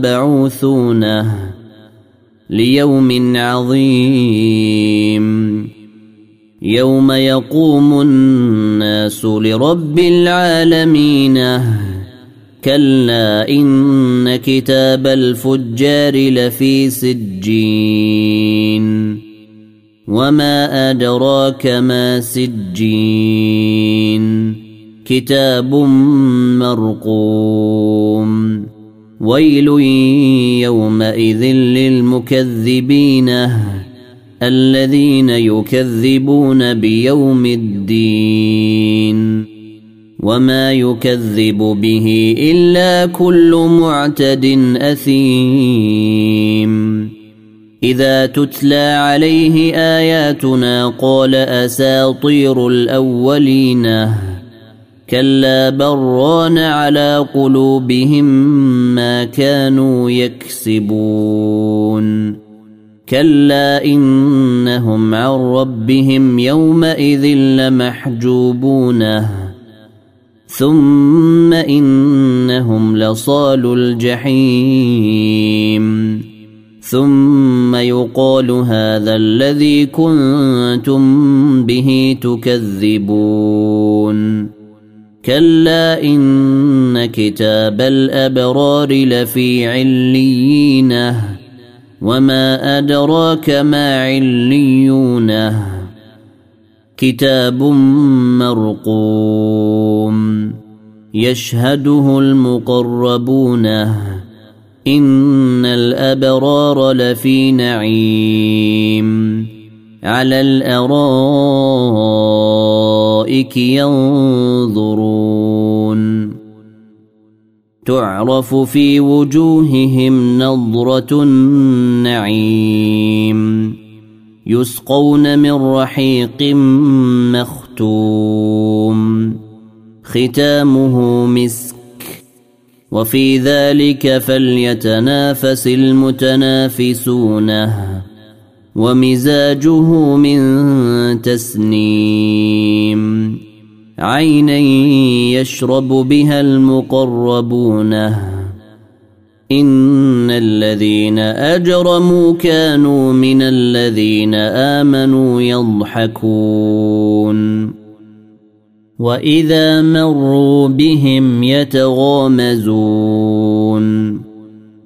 مبعوثون ليوم عظيم. يوم يقوم الناس لرب العالمين. كلا إن كتاب الفجار لفي سجين. وما أدراك ما سجين. كتاب مرقوم. ويل يومئذ للمكذبين الذين يكذبون بيوم الدين. وما يكذب به إلا كل معتد أثيم. إذا تتلى عليه آياتنا قال أساطير الأولين. كلا بران على قلوبهم ما كانوا يكسبون. كلا إنهم عن ربهم يومئذ لمحجوبون. ثم إنهم لصال الجحيم. ثم يقال هذا الذي كنتم به تكذبون. كلا ان كتاب الابرار لفي عليينه وما ادراك ما عليونه كتاب مرقوم يشهده المقربون ان الابرار لفي نعيم على الارائك ينظرون تعرف في وجوههم نضره النعيم يسقون من رحيق مختوم ختامه مسك وفي ذلك فليتنافس المتنافسونه ومزاجه من تسنيم عينا يشرب بها المقربون. إن الذين أجرموا كانوا من الذين آمنوا يضحكون. وإذا مروا بهم يتغامزون.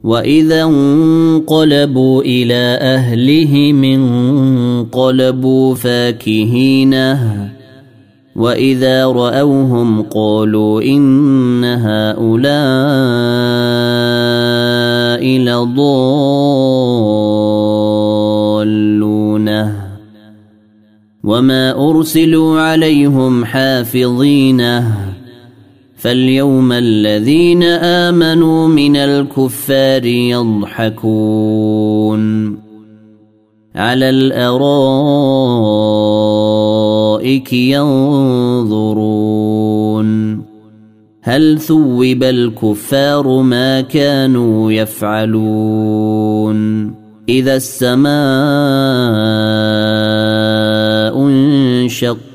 وإذا انقلبوا إلى أهلهم انقلبوا فاكهينه واذا راوهم قالوا ان هؤلاء لضالون وما ارسلوا عليهم حافظين فاليوم الذين امنوا من الكفار يضحكون على الارائك ينظرون هل ثوب الكفار ما كانوا يفعلون إذا السماء انشقت